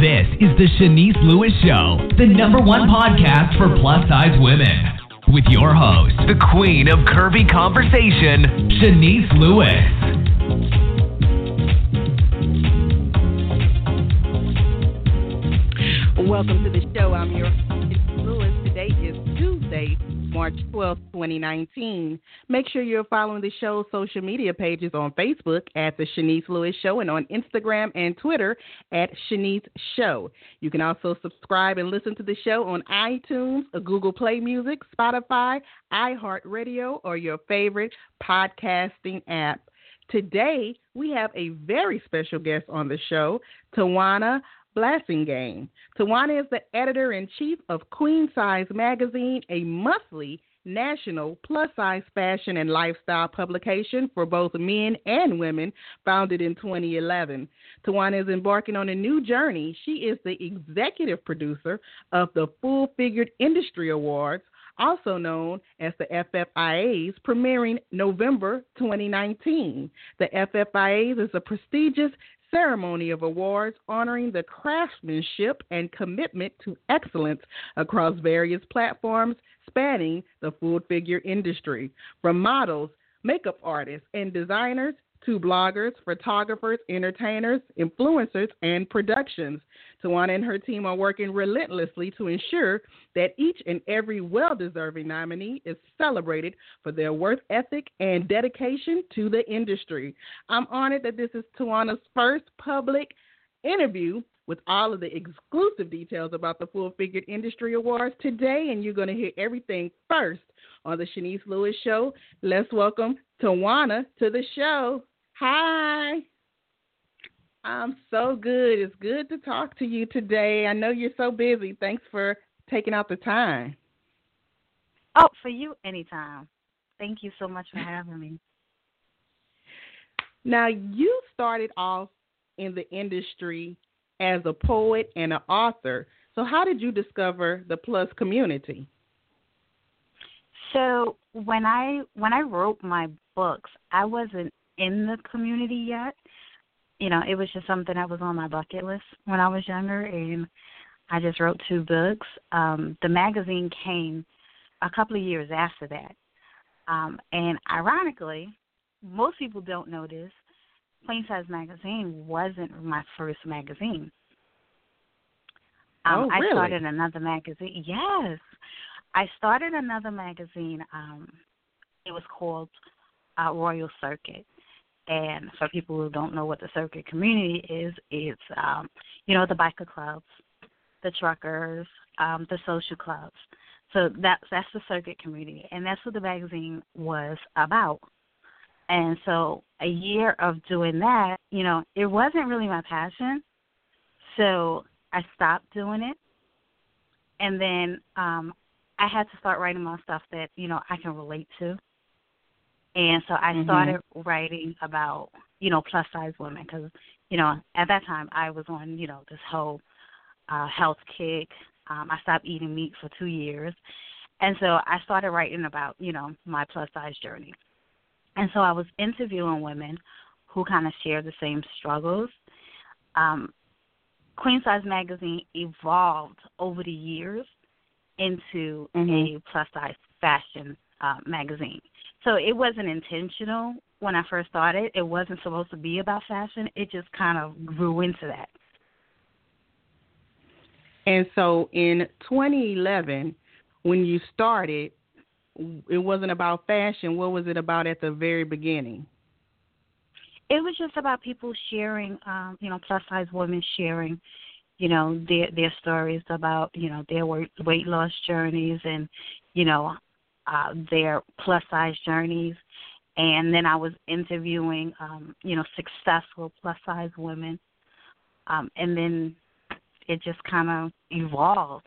This is the Shanice Lewis Show, the number one podcast for plus size women. With your host, the queen of curvy conversation, Shanice Lewis. Welcome to the show. I'm your March 12th, 2019. Make sure you're following the show's social media pages on Facebook at The Shanice Lewis Show and on Instagram and Twitter at Shanice Show. You can also subscribe and listen to the show on iTunes, Google Play Music, Spotify, iHeartRadio, or your favorite podcasting app. Today, we have a very special guest on the show, Tawana Blassingame. Tawana is the editor in chief of Queen Size Magazine, a monthly national plus size fashion and lifestyle publication for both men and women, founded in 2011. Tawana is embarking on a new journey. She is the executive producer of the Full Figured Industry Awards, also known as the FFIAs, premiering November 2019. The FFIAs is a prestigious ceremony of awards honoring the craftsmanship and commitment to excellence across various platforms spanning the full figure industry, from models, makeup artists, and designers to bloggers, photographers, entertainers, influencers, and productions. Tawana and her team are working relentlessly to ensure that each and every well deserving nominee is celebrated for their work ethic and dedication to the industry. I'm honored that this is Tawana's first public interview with all of the exclusive details about the Full Figured Industry Awards today, and you're going to hear everything first on the Shanice Lewis Show. Let's welcome Tawana to the show. Hi. I'm so good. It's good to talk to you today. I know you're so busy. Thanks for taking out the time. Oh, for you, anytime. Thank you so much for having me. Now, you started off in the industry as a poet and an author. So, how did you discover the plus community? So, when I when I wrote my books, I wasn't in the community yet. You know, it was just something that was on my bucket list when I was younger, and I just wrote two books. Um, the magazine came a couple of years after that, um, and ironically, most people don't know this. Queen Size Magazine wasn't my first magazine. Um, oh, really? I started another magazine. Yes, I started another magazine. Um, it was called uh, Royal Circuit, and for people who don't know what the circuit community is, it's um, you know the biker clubs, the truckers, um, the social clubs. So that's that's the circuit community, and that's what the magazine was about. And so a year of doing that, you know, it wasn't really my passion. So I stopped doing it. And then um I had to start writing my stuff that, you know, I can relate to. And so I Mhm. started writing about, you know, plus size women because, you know, at that time I was on, you know, this whole uh health kick. Um I stopped eating meat for 2 years. And so I started writing about, you know, my plus size journey. And so I was interviewing women who kind of share the same struggles. Um, Queen Size Magazine evolved over the years into Mhm. a plus size fashion uh, magazine. So it wasn't intentional when I first started. It wasn't supposed to be about fashion. It just kind of grew into that. And so in 2011, when you started, it wasn't about fashion. What was it about at the very beginning? it was just about people sharing um you know plus size women sharing you know their their stories about you know their weight weight loss journeys and you know uh their plus size journeys. And then I was interviewing um you know successful plus size women. Um and then it just kind of evolved.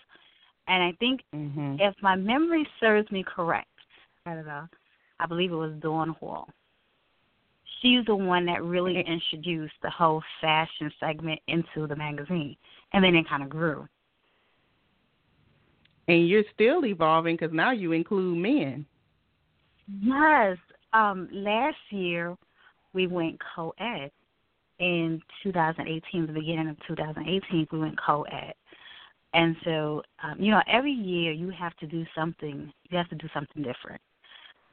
And I think Mm-hmm. if my memory serves me correct I don't know I believe it was Dawn Hall. She's the one that really introduced the whole fashion segment into the magazine, and then it kind of grew. And you're still evolving because now you include men. Yes, um, last year we went co-ed, in 2018, the beginning of 2018, we went co-ed. And so, um, you know, every year you have to do something. You have to do something different.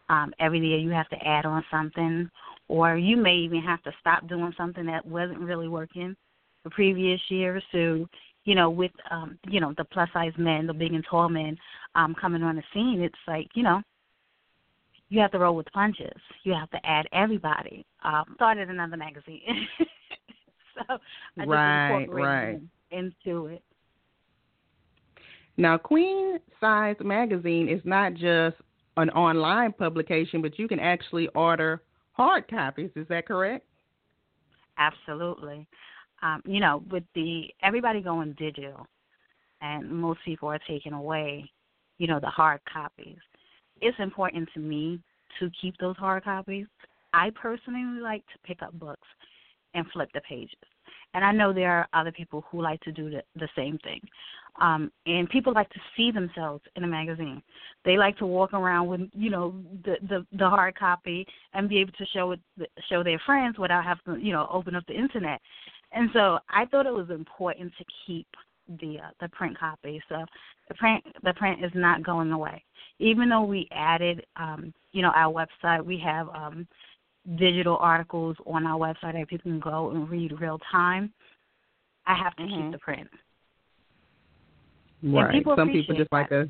Um, every year you have to add on something, or you may even have to stop doing something that wasn't really working the previous year. Or so, you know, with um, you know the plus size men, the big and tall men um, coming on the scene, it's like you know you have to roll with punches. You have to add everybody. Um, started another magazine, so I just right, incorporated right. into it. Now, Queen Size Magazine is not just an online publication, but you can actually order hard copies. Is that correct? Absolutely. Um, you know, with the everybody going digital, and most people are taking away, you know, the hard copies. It's important to me to keep those hard copies. I personally like to pick up books and flip the pages. And I know there are other people who like to do the, the same thing. Um, and people like to see themselves in a magazine. They like to walk around with, you know, the the, the hard copy and be able to show it, show their friends without having to, you know, open up the internet. And so I thought it was important to keep the uh, the print copy. So the print the print is not going away. Even though we added, um, you know, our website, we have um, digital articles on our website that people can go and read real time. I have to Mhm. keep the print. Right. people Some people appreciate just like a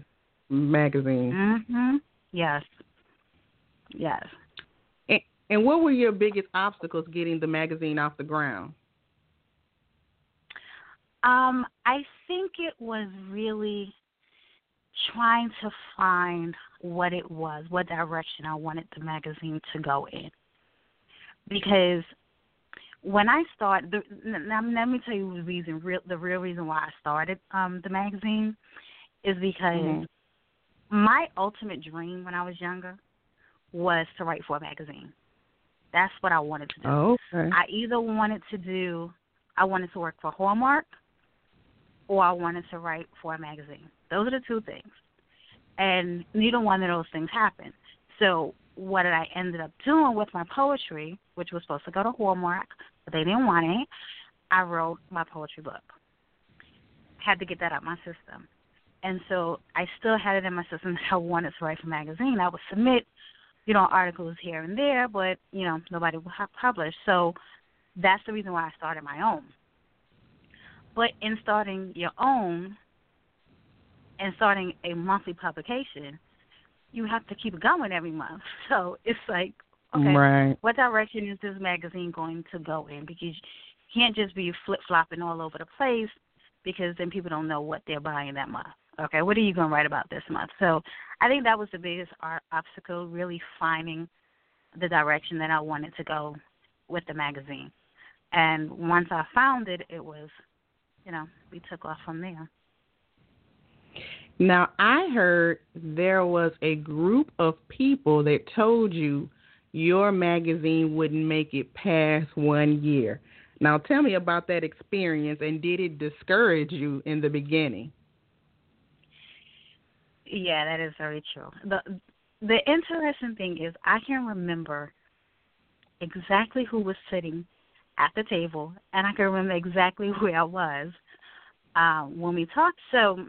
magazine. Mhm. Yes. Yes. And, and what were your biggest obstacles getting the magazine off the ground? Um, I think it was really trying to find what it was, what direction I wanted the magazine to go in. Because when I started, the, now let me tell you the reason, real, the real reason why I started um, the magazine is because Mhm. my ultimate dream when I was younger was to write for a magazine. That's what I wanted to do. Oh, okay. I either wanted to do, I wanted to work for Hallmark, or I wanted to write for a magazine. Those are the two things, and neither one of those things happened. So what did I ended up doing with my poetry, which was supposed to go to Hallmark, but they didn't want it. I wrote my poetry book. Had to get that out my system, and so I still had it in my system that I wanted to write for a magazine. I would submit you know, articles here and there, but you know, nobody would have published. So that's the reason why I started my own. But in starting your own and starting a monthly publication, you have to keep it going every month. So it's like, okay, Right. what direction is this magazine going to go in? Because you can't just be flip flopping all over the place because then people don't know what they're buying that month. Okay, what are you going to write about this month? So I think that was the biggest obstacle, really finding the direction that I wanted to go with the magazine. And once I found it, it was, you know, we took off from there. Now, I heard there was a group of people that told you your magazine wouldn't make it past one year. Now, tell me about that experience and did it discourage you in the beginning? Yeah, that is very true. the The interesting thing is, I can remember exactly who was sitting at the table, and I can remember exactly where I was um, when we talked. So,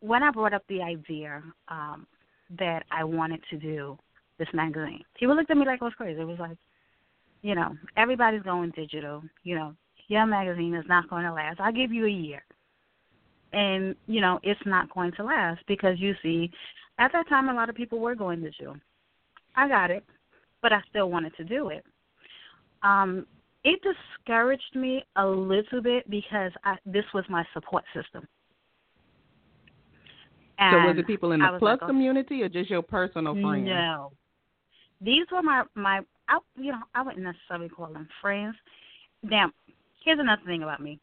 when I brought up the idea um, that I wanted to do this magazine, people looked at me like I was crazy. It was like, you know, everybody's going digital. You know, your magazine is not going to last. I'll give you a year and you know it's not going to last because you see at that time a lot of people were going digital i got it but i still wanted to do it um it discouraged me a little bit because I, this was my support system and so was it people in the plus like, oh, community or just your personal friends? no these were my my I, you know i wouldn't necessarily call them friends now here's another thing about me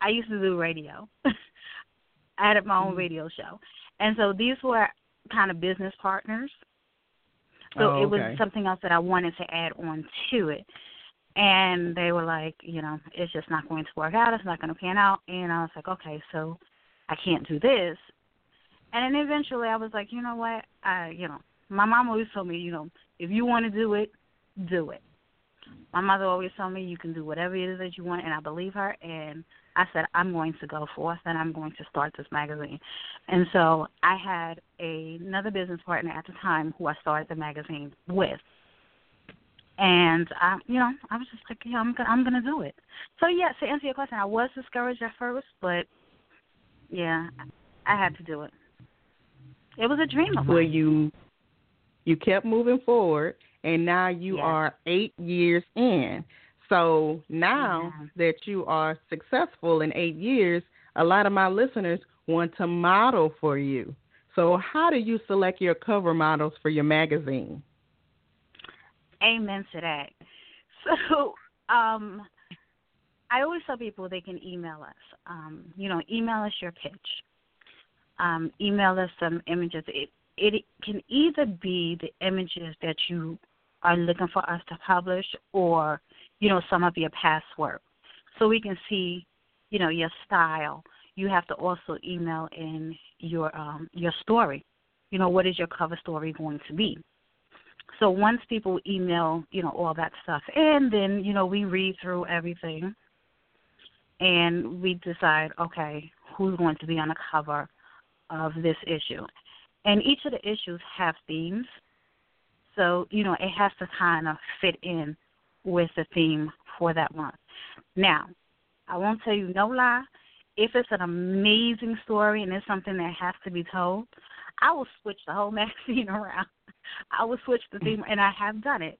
I used to do radio. I had my own Mhm. radio show, and so these were kind of business partners. So Oh, it was something else that I wanted to add on to it. And they were like, you know, it's just not going to work out. It's not going to pan out. And I was like, okay, so I can't do this. And then eventually I was like, you know what? I, you know, my mom always told me, you know, if you want to do it, do it. My mother always told me you can do whatever it is that you want, and I believe her. And I said I'm going to go forth and I'm going to start this magazine. And so I had a, another business partner at the time who I started the magazine with. And I, you know, I was just like, yeah, I'm gonna, I'm gonna do it. So yeah, to answer your question, I was discouraged at first, but yeah, I had to do it. It was a dream of mine. Well, you you kept moving forward, and now you yes. are eight years in. So now yeah. that you are successful in eight years, a lot of my listeners want to model for you. So how do you select your cover models for your magazine? Amen to that. So, um, I always tell people they can email us. Um, you know, email us your pitch. Um, email us some images. It it can either be the images that you are looking for us to publish, or you know some of your past work, so we can see, you know, your style. You have to also email in your um, your story. You know, what is your cover story going to be? So once people email, you know, all that stuff and then, you know, we read through everything and we decide, okay, who's going to be on the cover of this issue. And each of the issues have themes. So, you know, it has to kind of fit in with the theme for that month. Now, I won't tell you no lie. If it's an amazing story and it's something that has to be told, I will switch the whole magazine around. I will switch the theme, and I have done it.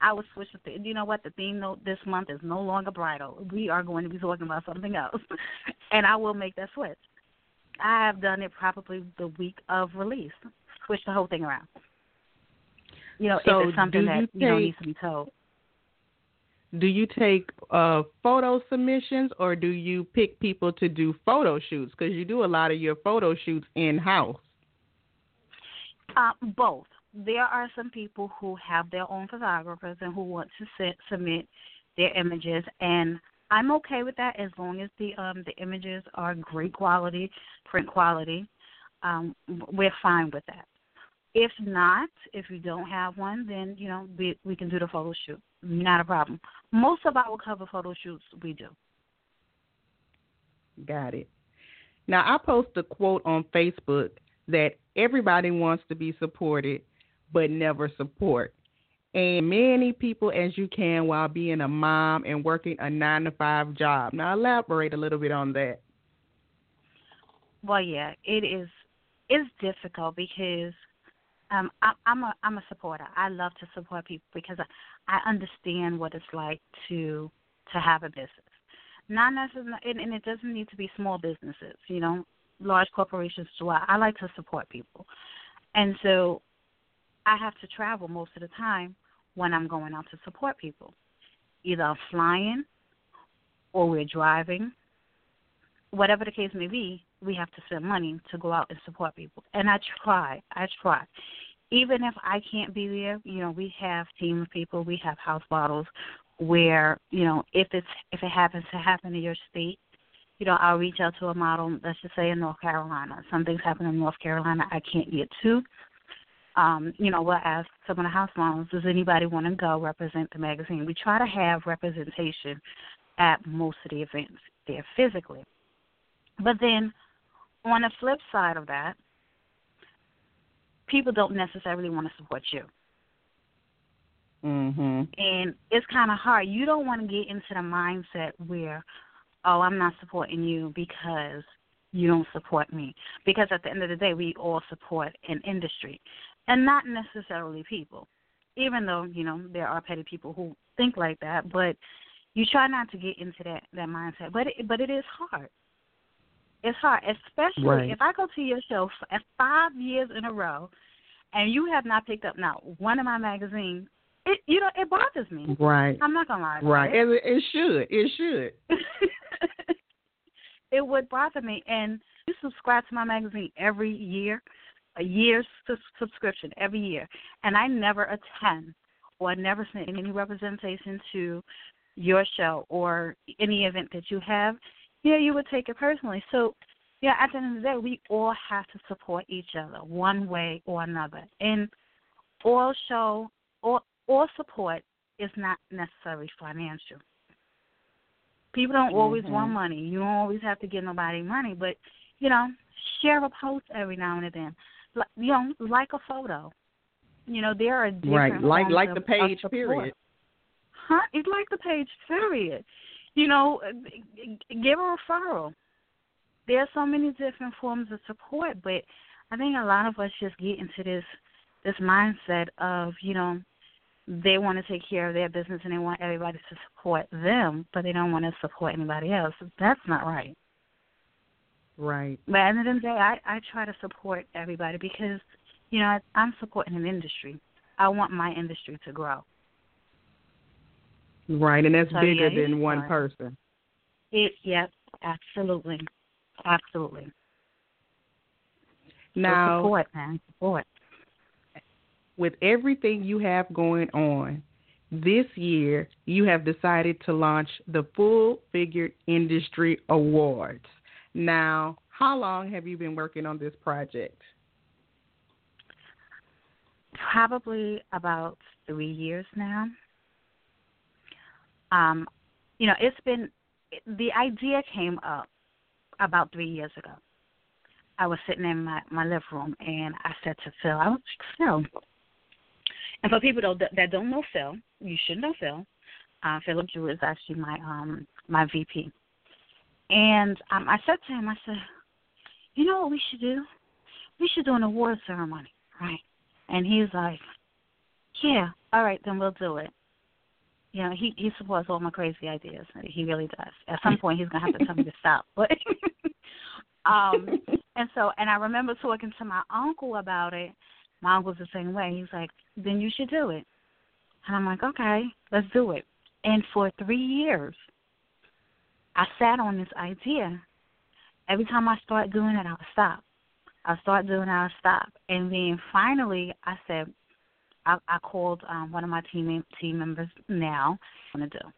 I will switch the theme. You know what? The theme note this month is no longer bridal. We are going to be talking about something else, and I will make that switch. I have done it probably the week of release. Switch the whole thing around. You know, so if it's something that you, you know take, needs to be told. Do you take uh, photo submissions or do you pick people to do photo shoots? Because you do a lot of your photo shoots in house. Uh, both. There are some people who have their own photographers and who want to sit, submit their images, and I'm okay with that as long as the um, the images are great quality, print quality. Um, we're fine with that. If not, if you don't have one, then you know we we can do the photo shoot. Not a problem. Most of our cover photo shoots we do. Got it. Now I post a quote on Facebook that everybody wants to be supported, but never support. And many people as you can while being a mom and working a nine to five job. Now elaborate a little bit on that. Well, yeah, it is. It's difficult because um, I, I'm a I'm a supporter. I love to support people because I, I understand what it's like to to have a business. Not necessarily, and, and it doesn't need to be small businesses. You know, large corporations as well. I like to support people, and so I have to travel most of the time when I'm going out to support people. Either I'm flying or we're driving. Whatever the case may be, we have to spend money to go out and support people. And I try. I try. Even if I can't be there, you know, we have team of people, we have house bottles where, you know, if it's if it happens to happen in your state, you know, I'll reach out to a model, let's just say in North Carolina. Something's happening in North Carolina I can't get to. Um, you know, we'll ask some of the house models, does anybody want to go represent the magazine? We try to have representation at most of the events there physically. But then on the flip side of that, people don't necessarily want to support you. Mhm. And it's kind of hard. You don't want to get into the mindset where, oh, I'm not supporting you because you don't support me. Because at the end of the day, we all support an industry and not necessarily people. Even though, you know, there are petty people who think like that, but you try not to get into that that mindset. But it, but it is hard. It's hard, especially right. if I go to your show f- five years in a row, and you have not picked up now one of my magazines. It you know it bothers me. Right. I'm not gonna lie. Right. It. It, it should. It should. it would bother me. And you subscribe to my magazine every year, a year's su- subscription every year, and I never attend or never send any representation to your show or any event that you have. Yeah, you would take it personally. So, yeah, at the end of the day, we all have to support each other one way or another, and all show, all all support is not necessarily financial. People don't always mm-hmm. want money. You don't always have to give nobody money, but you know, share a post every now and then. Like, you know, like a photo. You know, there are different right, like like the page period. Huh? It's like the page period. You know, uh, give a referral. There are so many different forms of support, but I think a lot of us just get into this this mindset of you know they want to take care of their business and they want everybody to support them, but they don't want to support anybody else. That's not right. Right. But at the end of the day, I I try to support everybody because you know I'm supporting an industry. I want my industry to grow. Right, and that's So, bigger yeah, than one person. It yep, absolutely, absolutely. So Now, support, man, support. with everything you have going on, this year you have decided to launch the Full Figure Industry Awards. Now, how long have you been working on this project? Probably about three years now. Um, you know, it's been the idea came up about three years ago. I was sitting in my my living room and I said to Phil, I was like, Phil. And for people that don't know Phil, you should know Phil. Uh, Philip Drew is actually my um my VP. And um, I said to him, I said, you know what we should do? We should do an award ceremony, right? And he's like, yeah, all right, then we'll do it. You know, he he supports all my crazy ideas. He really does. At some point, he's gonna have to tell me to stop. But um, and so, and I remember talking to my uncle about it. My uncle's the same way. He's like, then you should do it. And I'm like, okay, let's do it. And for three years, I sat on this idea. Every time I start doing it, I would stop. I start doing it, I would stop. And then finally, I said, I, I called um, one of my team team members now. I'm gonna do,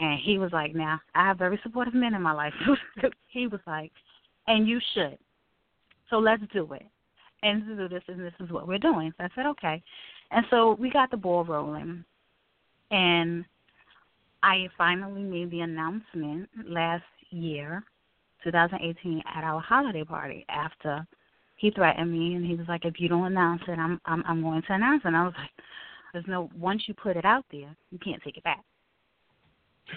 and he was like, "Now I have very supportive men in my life." he was like, "And you should." So let's do it, and to do this, and this is what we're doing. So I said, "Okay," and so we got the ball rolling, and I finally made the announcement last year, 2018, at our holiday party after he threatened me and he was like, if you don't announce it, I'm I'm I'm going to announce it. And I was like, there's no once you put it out there, you can't take it back.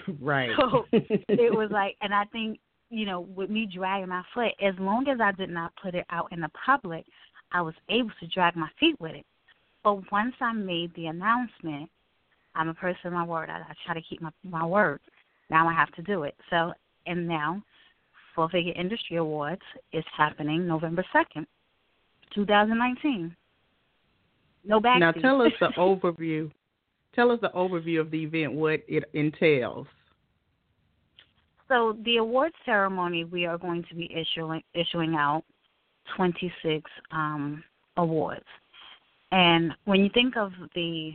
Right. So it was like, and I think you know, with me dragging my foot, as long as I did not put it out in the public, I was able to drag my feet with it. But once I made the announcement, I'm a person of my word. I, I try to keep my my word. Now I have to do it. So and now Full Figure Industry Awards is happening November 2nd, 2019. No backseat. Now tell us the overview. Tell us the overview of the event, what it entails. so the award ceremony, we are going to be issuing issuing out 26 um, awards, and when you think of the,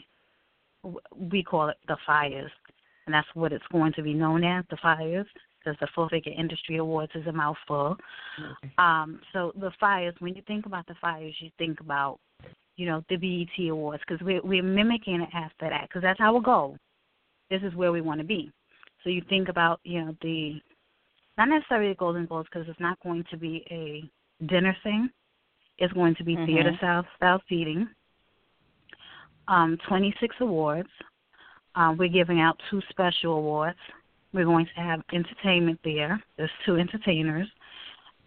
we call it the fires, and that's what it's going to be known as, the fires because the Full Figure Industry Awards is a mouthful. Um, so the fires, when you think about the fires, you think about, you know, the BET Awards because we're we're mimicking it after that because that's our goal. This is where we want to be. So you think about, you know, the not necessarily the Golden Globes because it's not going to be a dinner thing. It's going to be Mhm. theater style style seating. Um, 26 awards. Um, we're giving out two special awards. We're going to have entertainment there. There's two entertainers.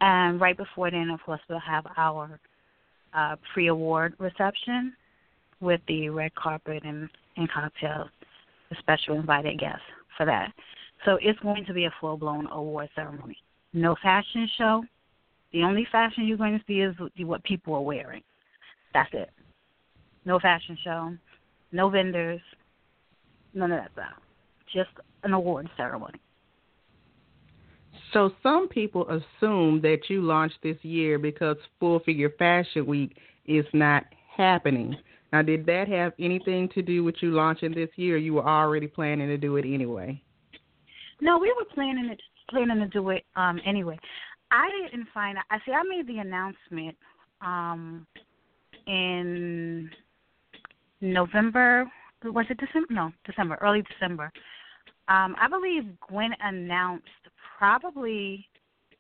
And right before then, of course, we'll have our uh, pre award reception with the red carpet and, and cocktails, the special invited guests for that. So it's going to be a full blown award ceremony. No fashion show. The only fashion you're going to see is what people are wearing. That's it. No fashion show, no vendors, none of that stuff. Just an award ceremony. So some people assume that you launched this year because Full Figure Fashion Week is not happening. Now, did that have anything to do with you launching this year? You were already planning to do it anyway. No, we were planning it planning to do it um anyway. I didn't find I see I made the announcement um in November was it December? No, December, early December. Um, I believe Gwen announced probably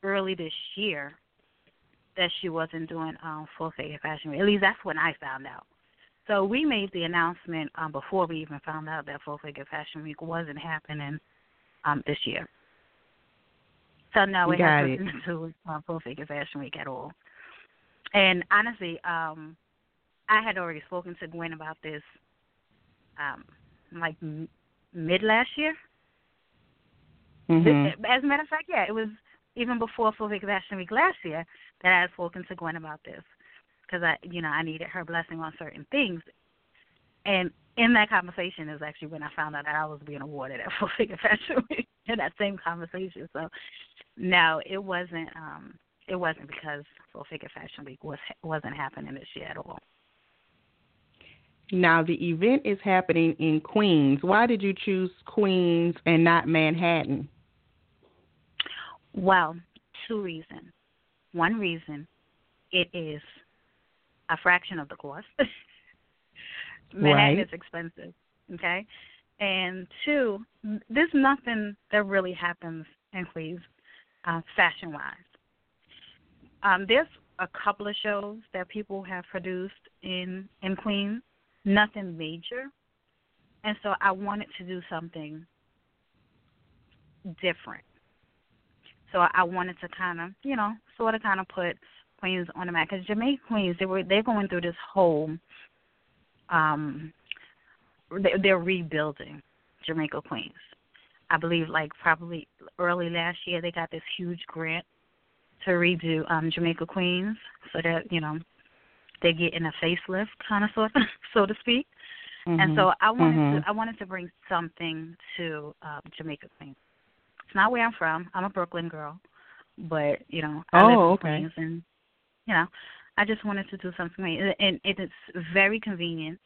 early this year that she wasn't doing um, full figure fashion week. At least that's when I found out. So we made the announcement um, before we even found out that full figure fashion week wasn't happening um, this year. So no, it Got has it. nothing to do with uh, full figure fashion week at all. And honestly, um, I had already spoken to Gwen about this, um, like m- mid last year. Mhm. As a matter of fact, yeah, it was even before Full Figure Fashion Week last year that I had spoken to Gwen about this because I, you know, I needed her blessing on certain things. And in that conversation is actually when I found out that I was being awarded at Full Figure Fashion Week in that same conversation. So no, it wasn't. um It wasn't because Full Figure Fashion Week was wasn't happening this year at all. Now the event is happening in Queens. Why did you choose Queens and not Manhattan? Well, two reasons. One reason, it is a fraction of the cost. Manhattan Right. is expensive, okay? And two, there's nothing that really happens in Queens, uh, fashion wise. Um, there's a couple of shows that people have produced in in Queens, nothing major, and so I wanted to do something different. So I wanted to kind of, you know, sort of kind of put Queens on the map because Jamaica Queens, they were they're going through this whole, um, they, they're rebuilding Jamaica Queens. I believe like probably early last year they got this huge grant to redo um Jamaica Queens so that you know they're getting a facelift kind of sort so to speak. And Mm-hmm. so I wanted Mhm. to I wanted to bring something to um, Jamaica Queens. It's not where I'm from. I'm a Brooklyn girl, but you know I live in Oh, okay. Queens, and you know I just wanted to do something. And and it is very convenient.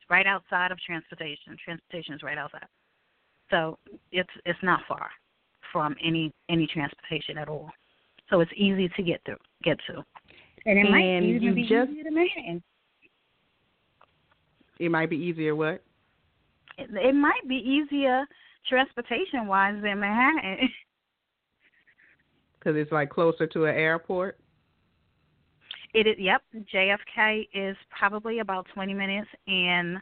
It's right outside of transportation. Transportation is right outside, so it's it's not far from any any transportation at all. So it's easy to get through get to. And it might even you be just- easier to Manhattan. It might be easier. What? it, it might be easier transportation wise than Manhattan. Because it's like closer to an airport. It is yep, JFK is probably about twenty minutes and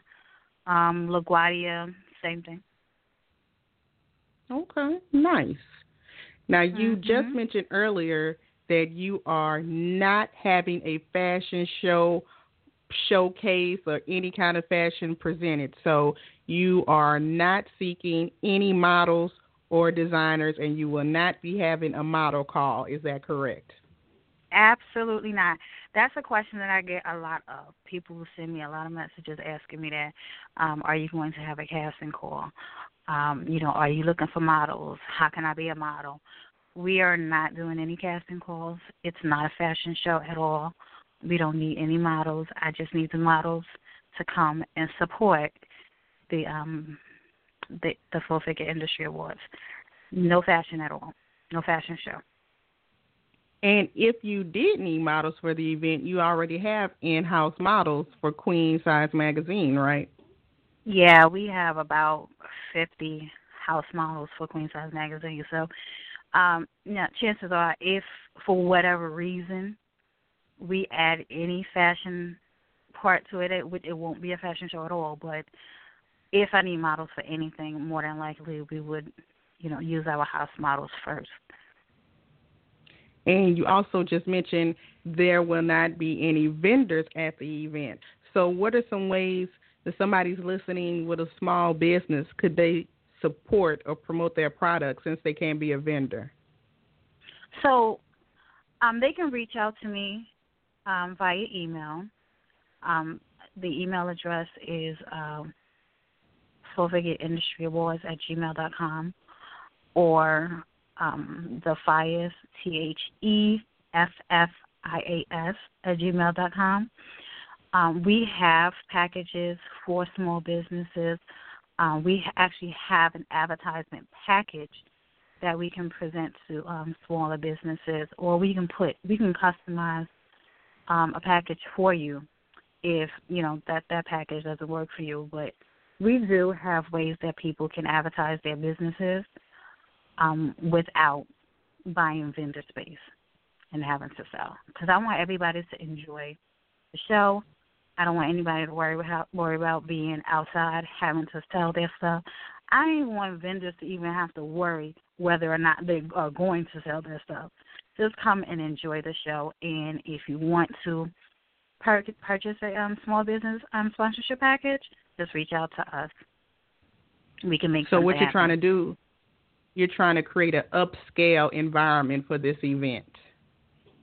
um LaGuardia, same thing. Okay, nice. Now you just Mhm. mentioned earlier that you are not having a fashion show showcase or any kind of fashion presented. So you are not seeking any models or designers and you will not be having a model call. Is that correct? Absolutely not. That's a question that I get a lot of. People will send me a lot of messages asking me that, um, are you going to have a casting call? Um, you know, are you looking for models? How can I be a model? We are not doing any casting calls. It's not a fashion show at all. We don't need any models. I just need the models to come and support the um the the full figure industry awards. No fashion at all. No fashion show. And if you did need models for the event, you already have in-house models for Queen Size Magazine, right? Yeah, we have about 50 house models for Queen Size Magazine. So, um, yeah, chances are, if for whatever reason we add any fashion part to it, it, it won't be a fashion show at all. But if I need models for anything, more than likely we would, you know, use our house models first. And you also just mentioned there will not be any vendors at the event. So, what are some ways that somebody's listening with a small business could they support or promote their product since they can't be a vendor? So um, they can reach out to me um, via email. Um, the email address is um, Full Figure Industry Awards at gmail.com or um, the Fias, T H E F F I A S, at gmail.com. Um, we have packages for small businesses. Um, we actually have an advertisement package that we can present to um, smaller businesses, or we can put we can customize um, a package for you if you know that that package doesn't work for you. But we do have ways that people can advertise their businesses um, without buying vendor space and having to sell. Because I want everybody to enjoy the show. I don't want anybody to worry about worry about being outside having to sell their stuff. I don't even want vendors to even have to worry whether or not they are going to sell their stuff. Just come and enjoy the show. And if you want to purchase a um, small business um, sponsorship package, just reach out to us. We can make. So what you're happen. trying to do? You're trying to create an upscale environment for this event.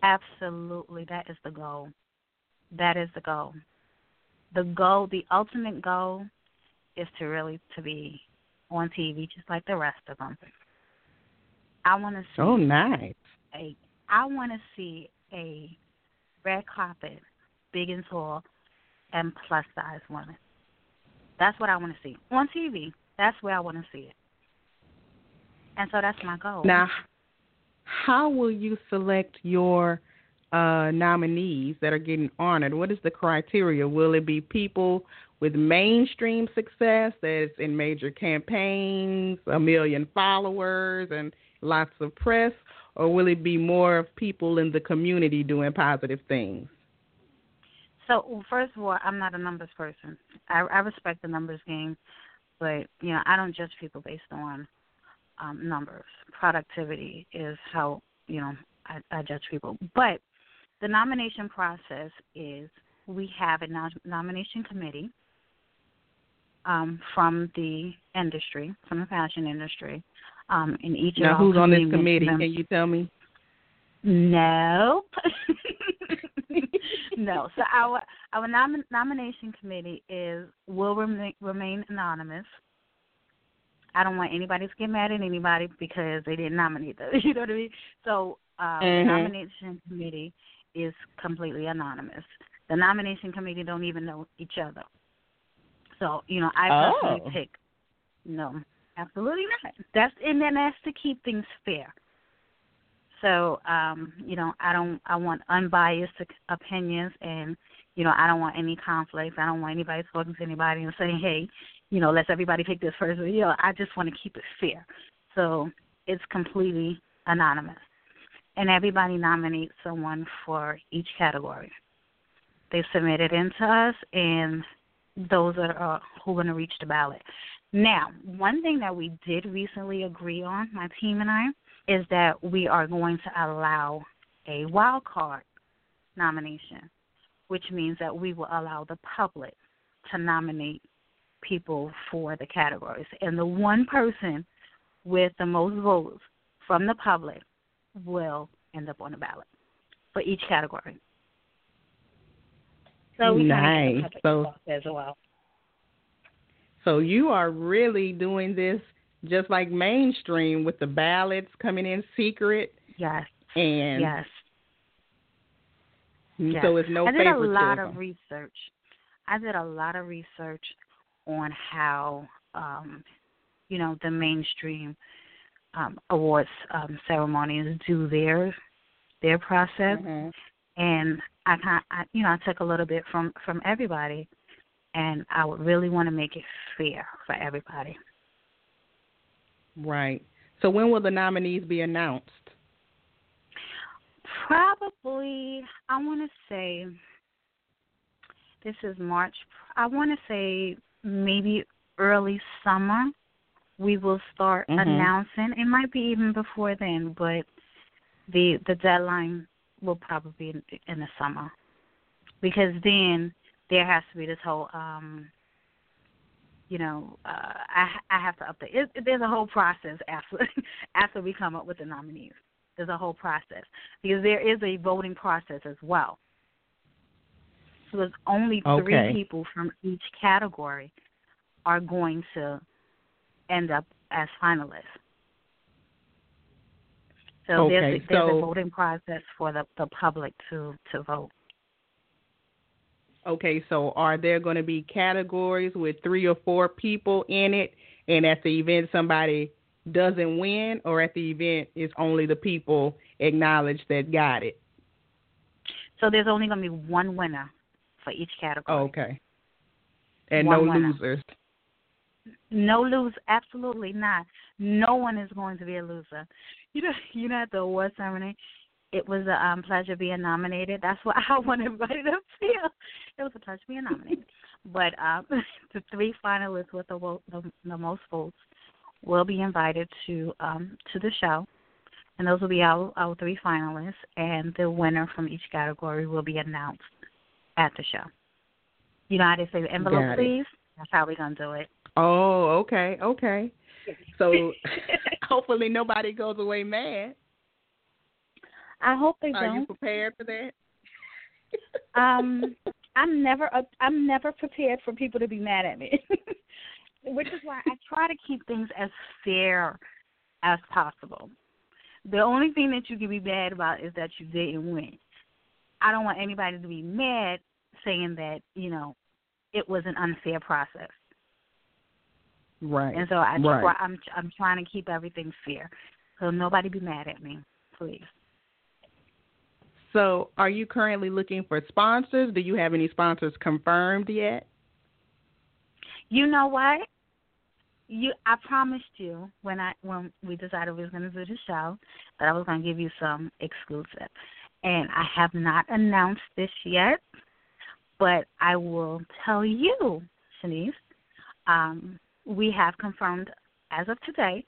Absolutely, that is the goal. That is the goal. The goal, the ultimate goal, is to really to be on TV just like the rest of them. I want to see. Oh, nice. A, I want to see a red carpet, big and tall, and plus size woman. That's what I want to see on TV. That's where I want to see it. And so that's my goal. Now, how will you select your uh, nominees that are getting honored? What is the criteria? Will it be people with mainstream success that's in major campaigns, a million followers, and lots of press, or will it be more of people in the community doing positive things? So, first of all, I'm not a numbers person. I, I respect the numbers game, but you know, I don't judge people based on um, numbers. Productivity is how you know I, I judge people. But the nomination process is we have a nom- nomination committee um, from the industry, from the fashion industry. Um, in each now, of who's on this committee? Them, Can you tell me? No. no. So our our nom- nomination committee is will remain, remain anonymous. I don't want anybody to get mad at anybody because they didn't nominate them. You know what I mean? So uh, mm-hmm. the nomination committee is completely anonymous. The nomination committee don't even know each other. So you know, I personally oh. pick. No, absolutely not. That's and then that's to keep things fair. So, um, you know, I don't I want unbiased opinions and you know, I don't want any conflicts. I don't want anybody talking to anybody and saying, "Hey, you know, let's everybody pick this person." You know, I just want to keep it fair. So, it's completely anonymous. And everybody nominates someone for each category. They submit it into us and those are uh, who are going to reach the ballot. Now, one thing that we did recently agree on, my team and I, is that we are going to allow a wild card nomination, which means that we will allow the public to nominate people for the categories. And the one person with the most votes from the public will end up on the ballot for each category. So we nice. So as well. So you are really doing this just like mainstream with the ballots coming in secret. Yes. And yes. yes. So it's no I did favoritism. a lot of research. I did a lot of research on how um, you know the mainstream um, awards um, ceremonies do their their process, mm-hmm. and I, I you know I took a little bit from from everybody, and I would really want to make it fair for everybody. Right. So when will the nominees be announced? Probably, I want to say this is March. I want to say maybe early summer. We will start mm-hmm. announcing. It might be even before then, but the the deadline will probably be in, in the summer because then there has to be this whole um you know uh i i have to update it, there's a whole process after after we come up with the nominees there's a whole process because there is a voting process as well so there's only three okay. people from each category are going to end up as finalists so okay, there's, a, there's so, a voting process for the, the public to, to vote. Okay, so are there going to be categories with three or four people in it, and at the event somebody doesn't win, or at the event it's only the people acknowledged that got it? So there's only going to be one winner for each category. okay. And one no winner. losers. No lose, absolutely not. No one is going to be a loser. You know, you know at the award ceremony, it was a um, pleasure being nominated. That's what I want everybody to feel. It was a pleasure being nominated. But um, the three finalists with the, the, the most votes will be invited to um, to the show, and those will be our, our three finalists. And the winner from each category will be announced at the show. You know how to say the envelope, please? That's how we're gonna do it. Oh, okay, okay. So hopefully nobody goes away mad. I hope they Are don't. Are you prepared for that? um, I'm never uh, I'm never prepared for people to be mad at me, which is why I try to keep things as fair as possible. The only thing that you can be mad about is that you didn't win. I don't want anybody to be mad saying that you know it was an unfair process. Right. And so I right. try, I'm I'm trying to keep everything fair, so nobody be mad at me, please. So, are you currently looking for sponsors? Do you have any sponsors confirmed yet? You know what? You, I promised you when I when we decided we was going to do the show that I was going to give you some exclusive, and I have not announced this yet, but I will tell you, Shanice. Um, we have confirmed as of today.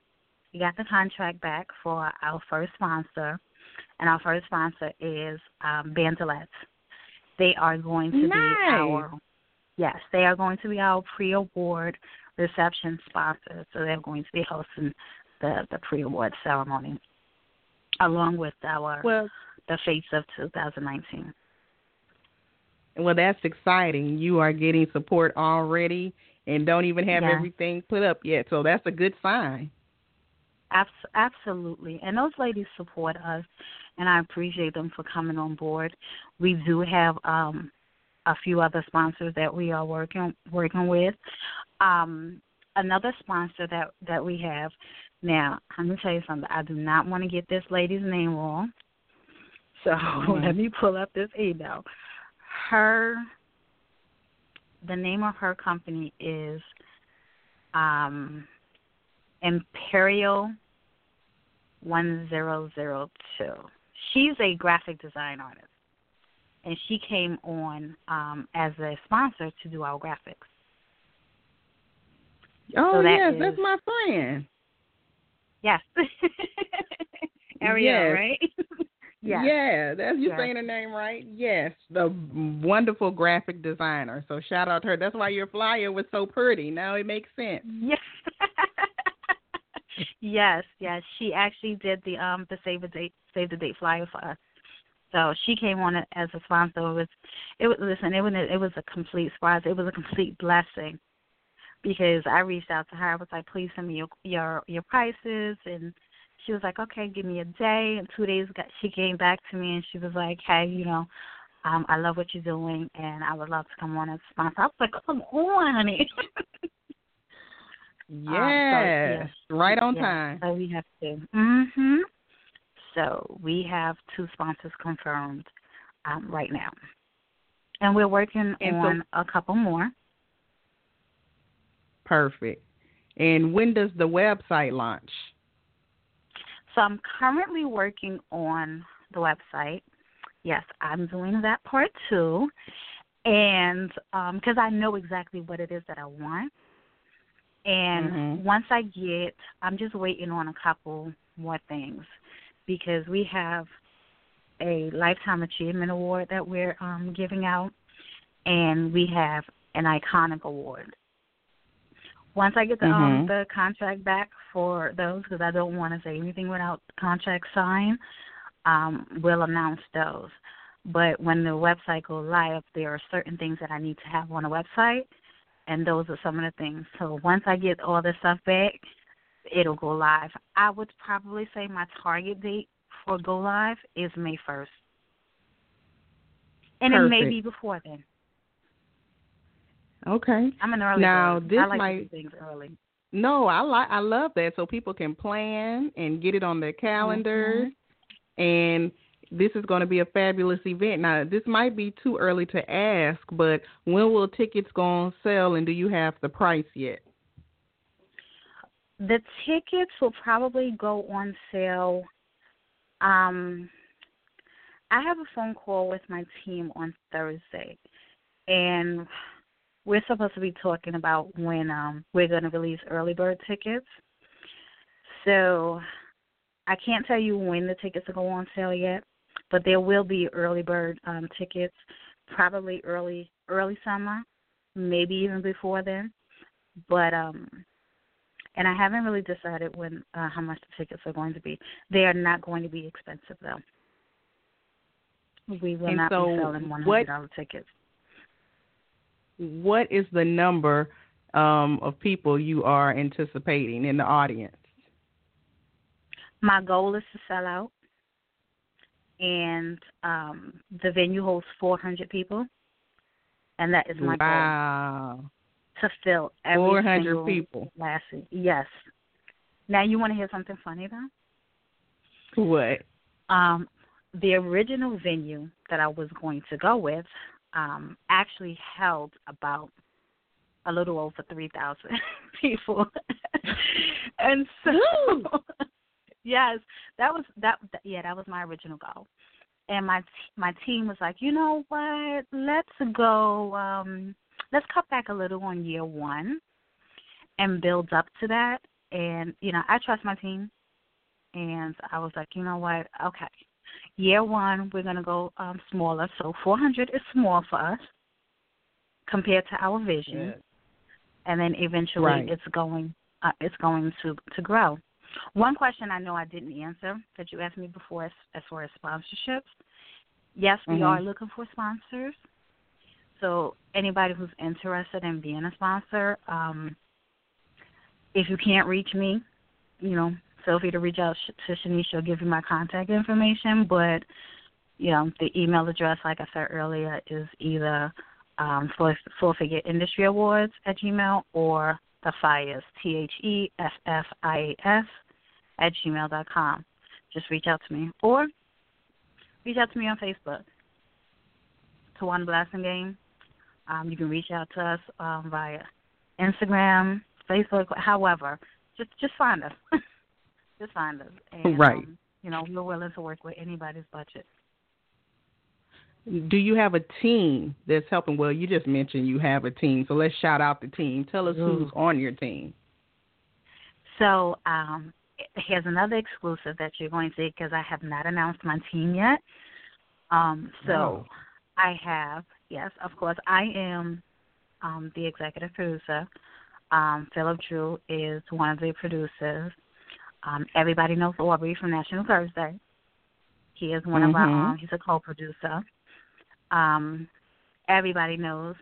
We got the contract back for our first sponsor and our first sponsor is um, Bandelettes. They are going to nice. be our yes, they are going to be our pre-award reception sponsor. So they're going to be hosting the the pre-award ceremony along with our well, the face of 2019. Well, that's exciting. You are getting support already and don't even have yeah. everything put up yet. So that's a good sign. Absolutely. And those ladies support us, and I appreciate them for coming on board. We do have um, a few other sponsors that we are working working with. Um, another sponsor that that we have. Now, I'm gonna tell you something. I do not want to get this lady's name wrong, so mm-hmm. let me pull up this email. Her, the name of her company is um, Imperial 1002. She's a graphic design artist. And she came on um, as a sponsor to do our graphics. Oh, so that yes, is, that's my friend. Yes. Ariel, yes. right? yes. Yeah, that's you yes. saying her name right. Yes, the wonderful graphic designer. So shout out to her. That's why your flyer was so pretty. Now it makes sense. Yes. yes, yes. She actually did the um the save the date save the date flyer for us. So she came on as a sponsor. It was it was listen, it was it was a complete surprise. It was a complete blessing because I reached out to her. I was like, please send me your your your prices and she was like, okay, give me a day. And two days, got, she came back to me and she was like, hey, you know, um, I love what you're doing and I would love to come on as a sponsor. I was like, come on, honey. Yes, um, so, yes, right on yes, time. So we have to. Mhm. So we have two sponsors confirmed um, right now, and we're working and on so, a couple more. Perfect. And when does the website launch? So I'm currently working on the website. Yes, I'm doing that part too, and because um, I know exactly what it is that I want and mm-hmm. once I get, I'm just waiting on a couple more things because we have a Lifetime Achievement Award that we're um, giving out, and we have an Iconic Award. Once I get the um, mm-hmm. um, the contract back for those, because I don't want to say anything without contract signed, um, we'll announce those. But when the website goes live, there are certain things that I need to have on the website and those are some of the things. So once I get all this stuff back, it'll go live. I would probably say my target date for go live is May 1st. And Perfect. it may be before then. Okay. I'm an early now bird. this I like might to do things early. No, I like I love that so people can plan and get it on their calendars mm-hmm. and this is going to be a fabulous event. Now, this might be too early to ask, but when will tickets go on sale and do you have the price yet? the tickets will probably go on sale. Um, I have a phone call with my team on Thursday, and we're supposed to be talking about when um, we're going to release early bird tickets. So I can't tell you when the tickets will go on sale yet, but there will be early bird um, tickets, probably early early summer, maybe even before then. But um, and I haven't really decided when uh, how much the tickets are going to be. They are not going to be expensive though. We will and not so be selling one hundred dollar tickets what is the number um, of people you are anticipating in the audience? My goal is to sell out, and um, the venue holds 400 people, and that is my wow. goal to fill every 400 single people. Lassie. Yes. Now you want to hear something funny though? What? Um, the original venue that I was going to go with um, actually held about a little over 3,000 people. and so, yes, that was that. Yeah, that was my original goal. And my my team was like, you know what? Let's go. Um, let's cut back a little on year one, and build up to that. And you know, I trust my team, and I was like, you know what? Okay, Year one, we're going to go um, smaller. So 400 is small for us compared to our vision, and then eventually right. it's going uh, it's going to to grow. One question I know I didn't answer that you asked me before, as, as far as sponsorships. Yes, we mm-hmm. are looking for sponsors. So anybody who's interested in being a sponsor, um, if you can't reach me, you know, feel free to reach out to Shanice. She'll give you my contact information. But, you know, the email address, like I said earlier, is either um, for Full Figure Industry Awards at Gmail or the Fires, T H E F F I A S, at gmail dot com. Just reach out to me. Or reach out to me on Facebook, Tawana Blassingame. Um, you can reach out to us um, via Instagram, Facebook, however. Just just find us. just find us. And, right. Um, you know, we're willing to work with anybody's budget. Do you have a team that's helping? Well, you just mentioned you have a team, so let's shout out the team. Tell us Ooh. who's on your team. So um, here's another exclusive that you're going to see because I have not announced my team yet. Um, so no. I have, yes, of course, I am um, the executive producer. Um, Philip Drew is one of the producers. Um, everybody knows Aubrey from National Thursday. He is one mm-hmm. of our um, he's a co-producer. Um, everybody knows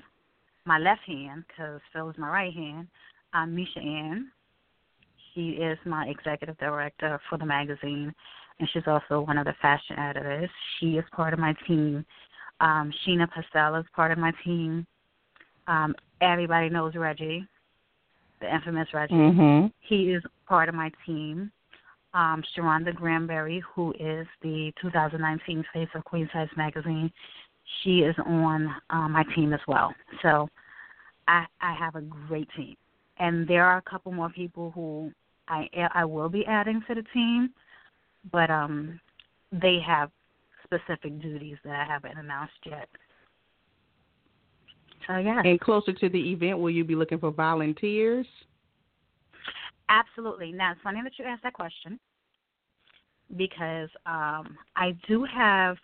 my left hand because Phil is my right hand. Um, Misha Ann. She is my executive director for the magazine, and she's also one of the fashion editors. She is part of my team. Um, Sheena Pastel is part of my team. Um, everybody knows Reggie, the infamous Reggie. Mm-hmm. He is part of my team. Um, Sharonda Granberry, who is the 2019 face of Queen Size Magazine, she is on uh, my team as well. So I, I have a great team, and there are a couple more people who I I will be adding to the team, but um, they have specific duties that I haven't announced yet. So yeah. And closer to the event, will you be looking for volunteers? Absolutely. Now it's funny that you asked that question because um, I do have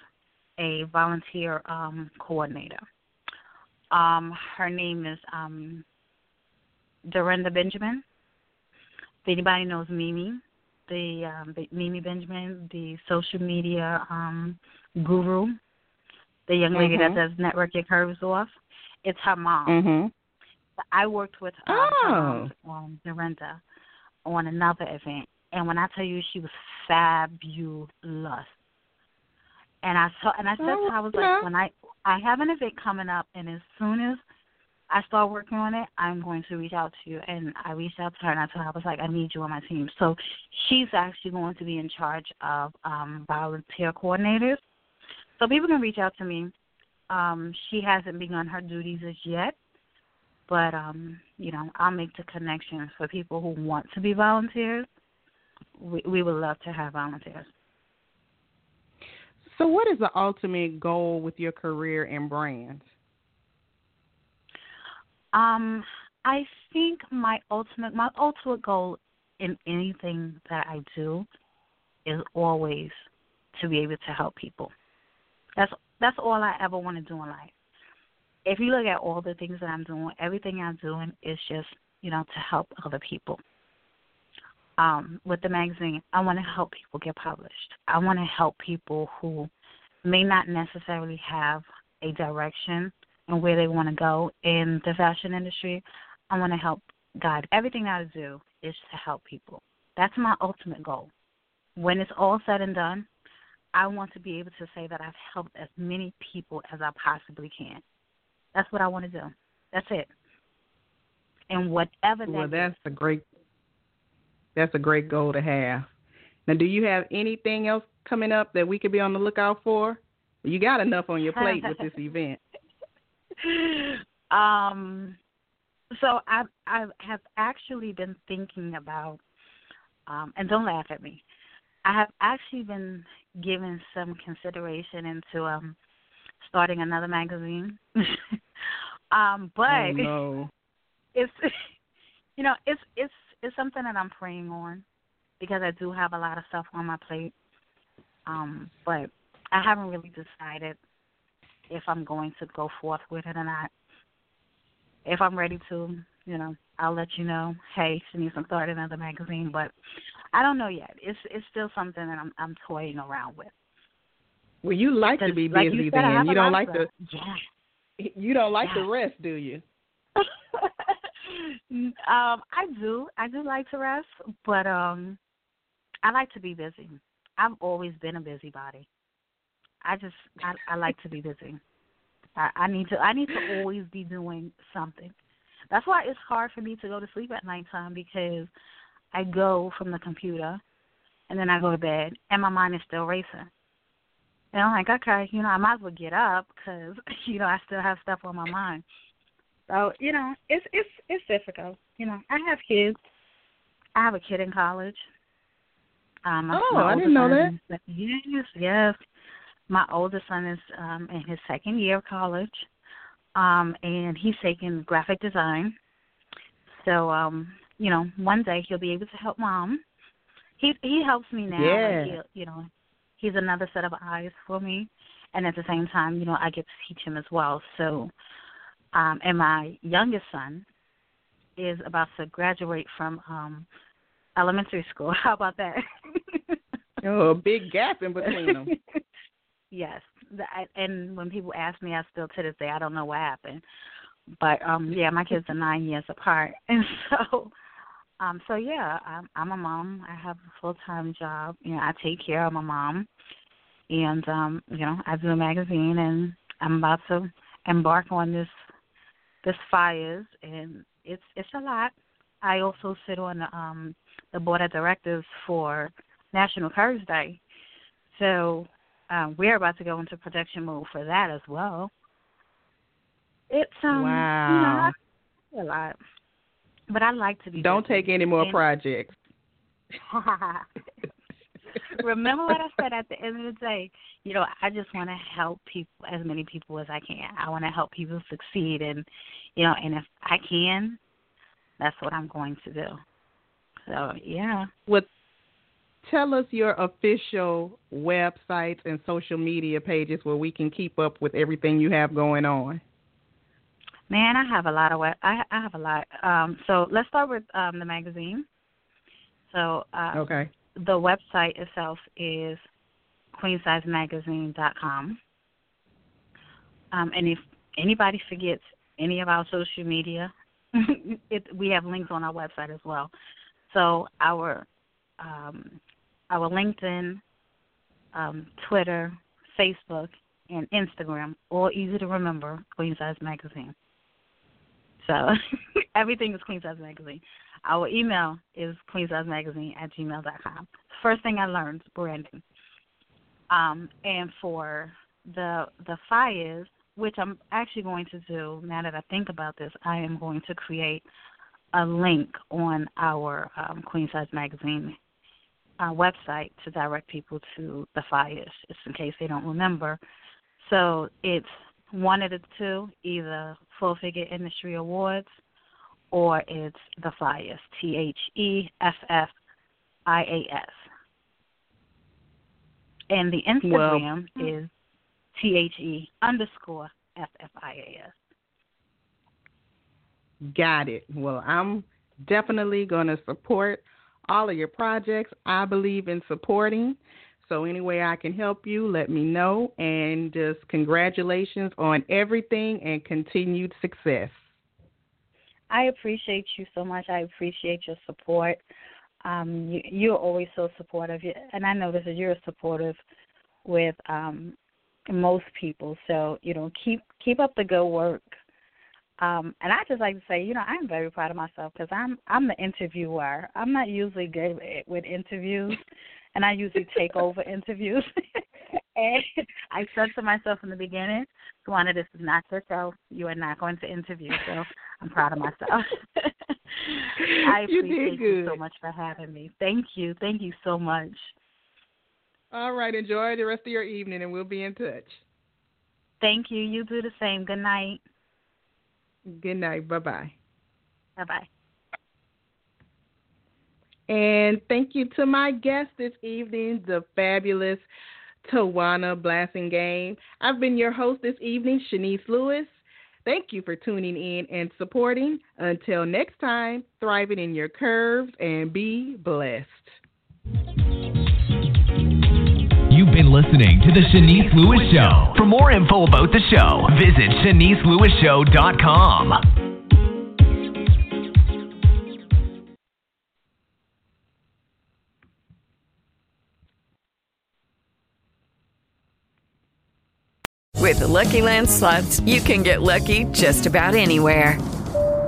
a volunteer um, coordinator. Um, her name is um, Dorinda Benjamin. If anybody knows Mimi, the, um, Mimi Benjamin, the social media um, guru, the young lady mm-hmm. that does network your curves off, it's her mom. Mm-hmm. I worked with um, oh. um, Dorinda on another event, and when I tell you she was fabulous, and I saw and I said to her, I was like, when I I have an event coming up, and as soon as I start working on it, I'm going to reach out to you. And I reached out to her and I told her I was like, I need you on my team. So she's actually going to be in charge of um, volunteer coordinators. So people can reach out to me. Um, she hasn't begun her duties as yet, but um, you know, I'll make the connections for people who want to be volunteers. We we would love to have volunteers. So, what is the ultimate goal with your career and brand? Um, I think my ultimate my ultimate goal in anything that I do is always to be able to help people. That's that's all I ever want to do in life. If you look at all the things that I'm doing, everything I'm doing is just, you know, to help other people. Um, with the magazine, I want to help people get published. I want to help people who may not necessarily have a direction and where they want to go in the fashion industry. I want to help guide. Everything I do is to help people. That's my ultimate goal. When it's all said and done, I want to be able to say that I've helped as many people as I possibly can. That's what I want to do. That's it. And whatever that well, that's is. a great that's a great goal to have. Now, do you have anything else coming up that we could be on the lookout for? You got enough on your plate with this event. Um, so I I have actually been thinking about, um, and don't laugh at me. I have actually been giving some consideration into um starting another magazine. um, but oh, no. it's you know it's it's it's something that I'm praying on because I do have a lot of stuff on my plate. Um, but I haven't really decided if I'm going to go forth with it or not. If I'm ready to, you know, I'll let you know. Hey, Shanice, I'm starting another magazine, but I don't know yet. It's it's still something that I'm I'm toying around with. Well, you like to be busy like you said, then. You don't like to. Yeah. You don't like yeah. to rest, do you? Um, I do. I do like to rest, but um, I like to be busy. I've always been a busybody. I just I, I like to be busy. I, I need to I need to always be doing something. That's why it's hard for me to go to sleep at nighttime because I go from the computer and then I go to bed and my mind is still racing. And I'm like, okay, you know, I might as well get up because you know I still have stuff on my mind. So you know, it's it's it's difficult. You know, I have kids. I have a kid in college. Um, oh, I didn't know that. Yes, yes. My oldest son is um, in his second year of college, um, and he's taking graphic design. So, um, you know, one day he'll be able to help mom. He he helps me now. Yeah. Like you know, he's another set of eyes for me, and at the same time, you know, I get to teach him as well. So, um, and my youngest son is about to graduate from um elementary school. How about that? oh, a big gap in between them. yes, and when people ask me, I still to this day I don't know what happened. But um yeah, my kids are nine years apart, and so um so yeah, I'm I'm a mom. I have a full time job. You know, I take care of my mom, and um you know I do a magazine, and I'm about to embark on this this fires, and it's it's a lot. I also sit on the um the board of directors for National Courage Day. So um, we're about to go into production mode for that as well. It's um, wow. you know, a lot, but I like to be. Don't busy. take any more and, projects. Remember what I said at the end of the day. You know, I just want to help people, as many people as I can. I want to help people succeed, and you know, and if I can, that's what I'm going to do. So yeah. What? Tell us your official websites and social media pages where we can keep up with everything you have going on. Man, I have a lot of web. I I have a lot. Um, so let's start with um, the magazine. So uh, okay. The website itself is queensizemagazine.com. Um, and if anybody forgets any of our social media, it, we have links on our website as well. So our um, our LinkedIn, um, Twitter, Facebook, and Instagram, all easy to remember, Queen Size Magazine. So everything is Queen Size Magazine. Our email is queensizemagazine at gmail.com. First thing I learned, branding. Um, and for the the fires, which I'm actually going to do now that I think about this, I am going to create a link on our um, Queen Size Magazine uh, website to direct people to the flyers, just in case they don't remember. So it's one of the two, either Full Figure Industry Awards or it's the flyers, T H E F F I A S. And the Instagram well, is T H E underscore F F I A S. Got it. Well, I'm definitely going to support all of your projects. I believe in supporting. So, any way I can help you, let me know. And just congratulations on everything and continued success. I appreciate you so much. I appreciate your support. Um, you, you're always so supportive, and I know that you're supportive with um, most people. So you know, keep keep up the good work. Um, and I just like to say, you know, I'm very proud of myself because I'm I'm the interviewer. I'm not usually good with interviews, and I usually take over interviews. and I said to myself in the beginning, Tawana, this is not your show. You are not going to interview. So I'm proud of myself. I appreciate you, you so much for having me. Thank you. Thank you so much. All right. Enjoy the rest of your evening, and we'll be in touch. Thank you. You do the same. Good night. Good night. Bye bye. Bye bye. And thank you to my guest this evening, the fabulous Tawana Blassingame. I've been your host this evening, Shanice Lewis. Thank you for tuning in and supporting. Until next time, thriving in your curves and be blessed. Been listening to The Shanice Lewis Show. For more info about the show, visit ShaniceLewisShow.com. With the Lucky Land slots, you can get lucky just about anywhere.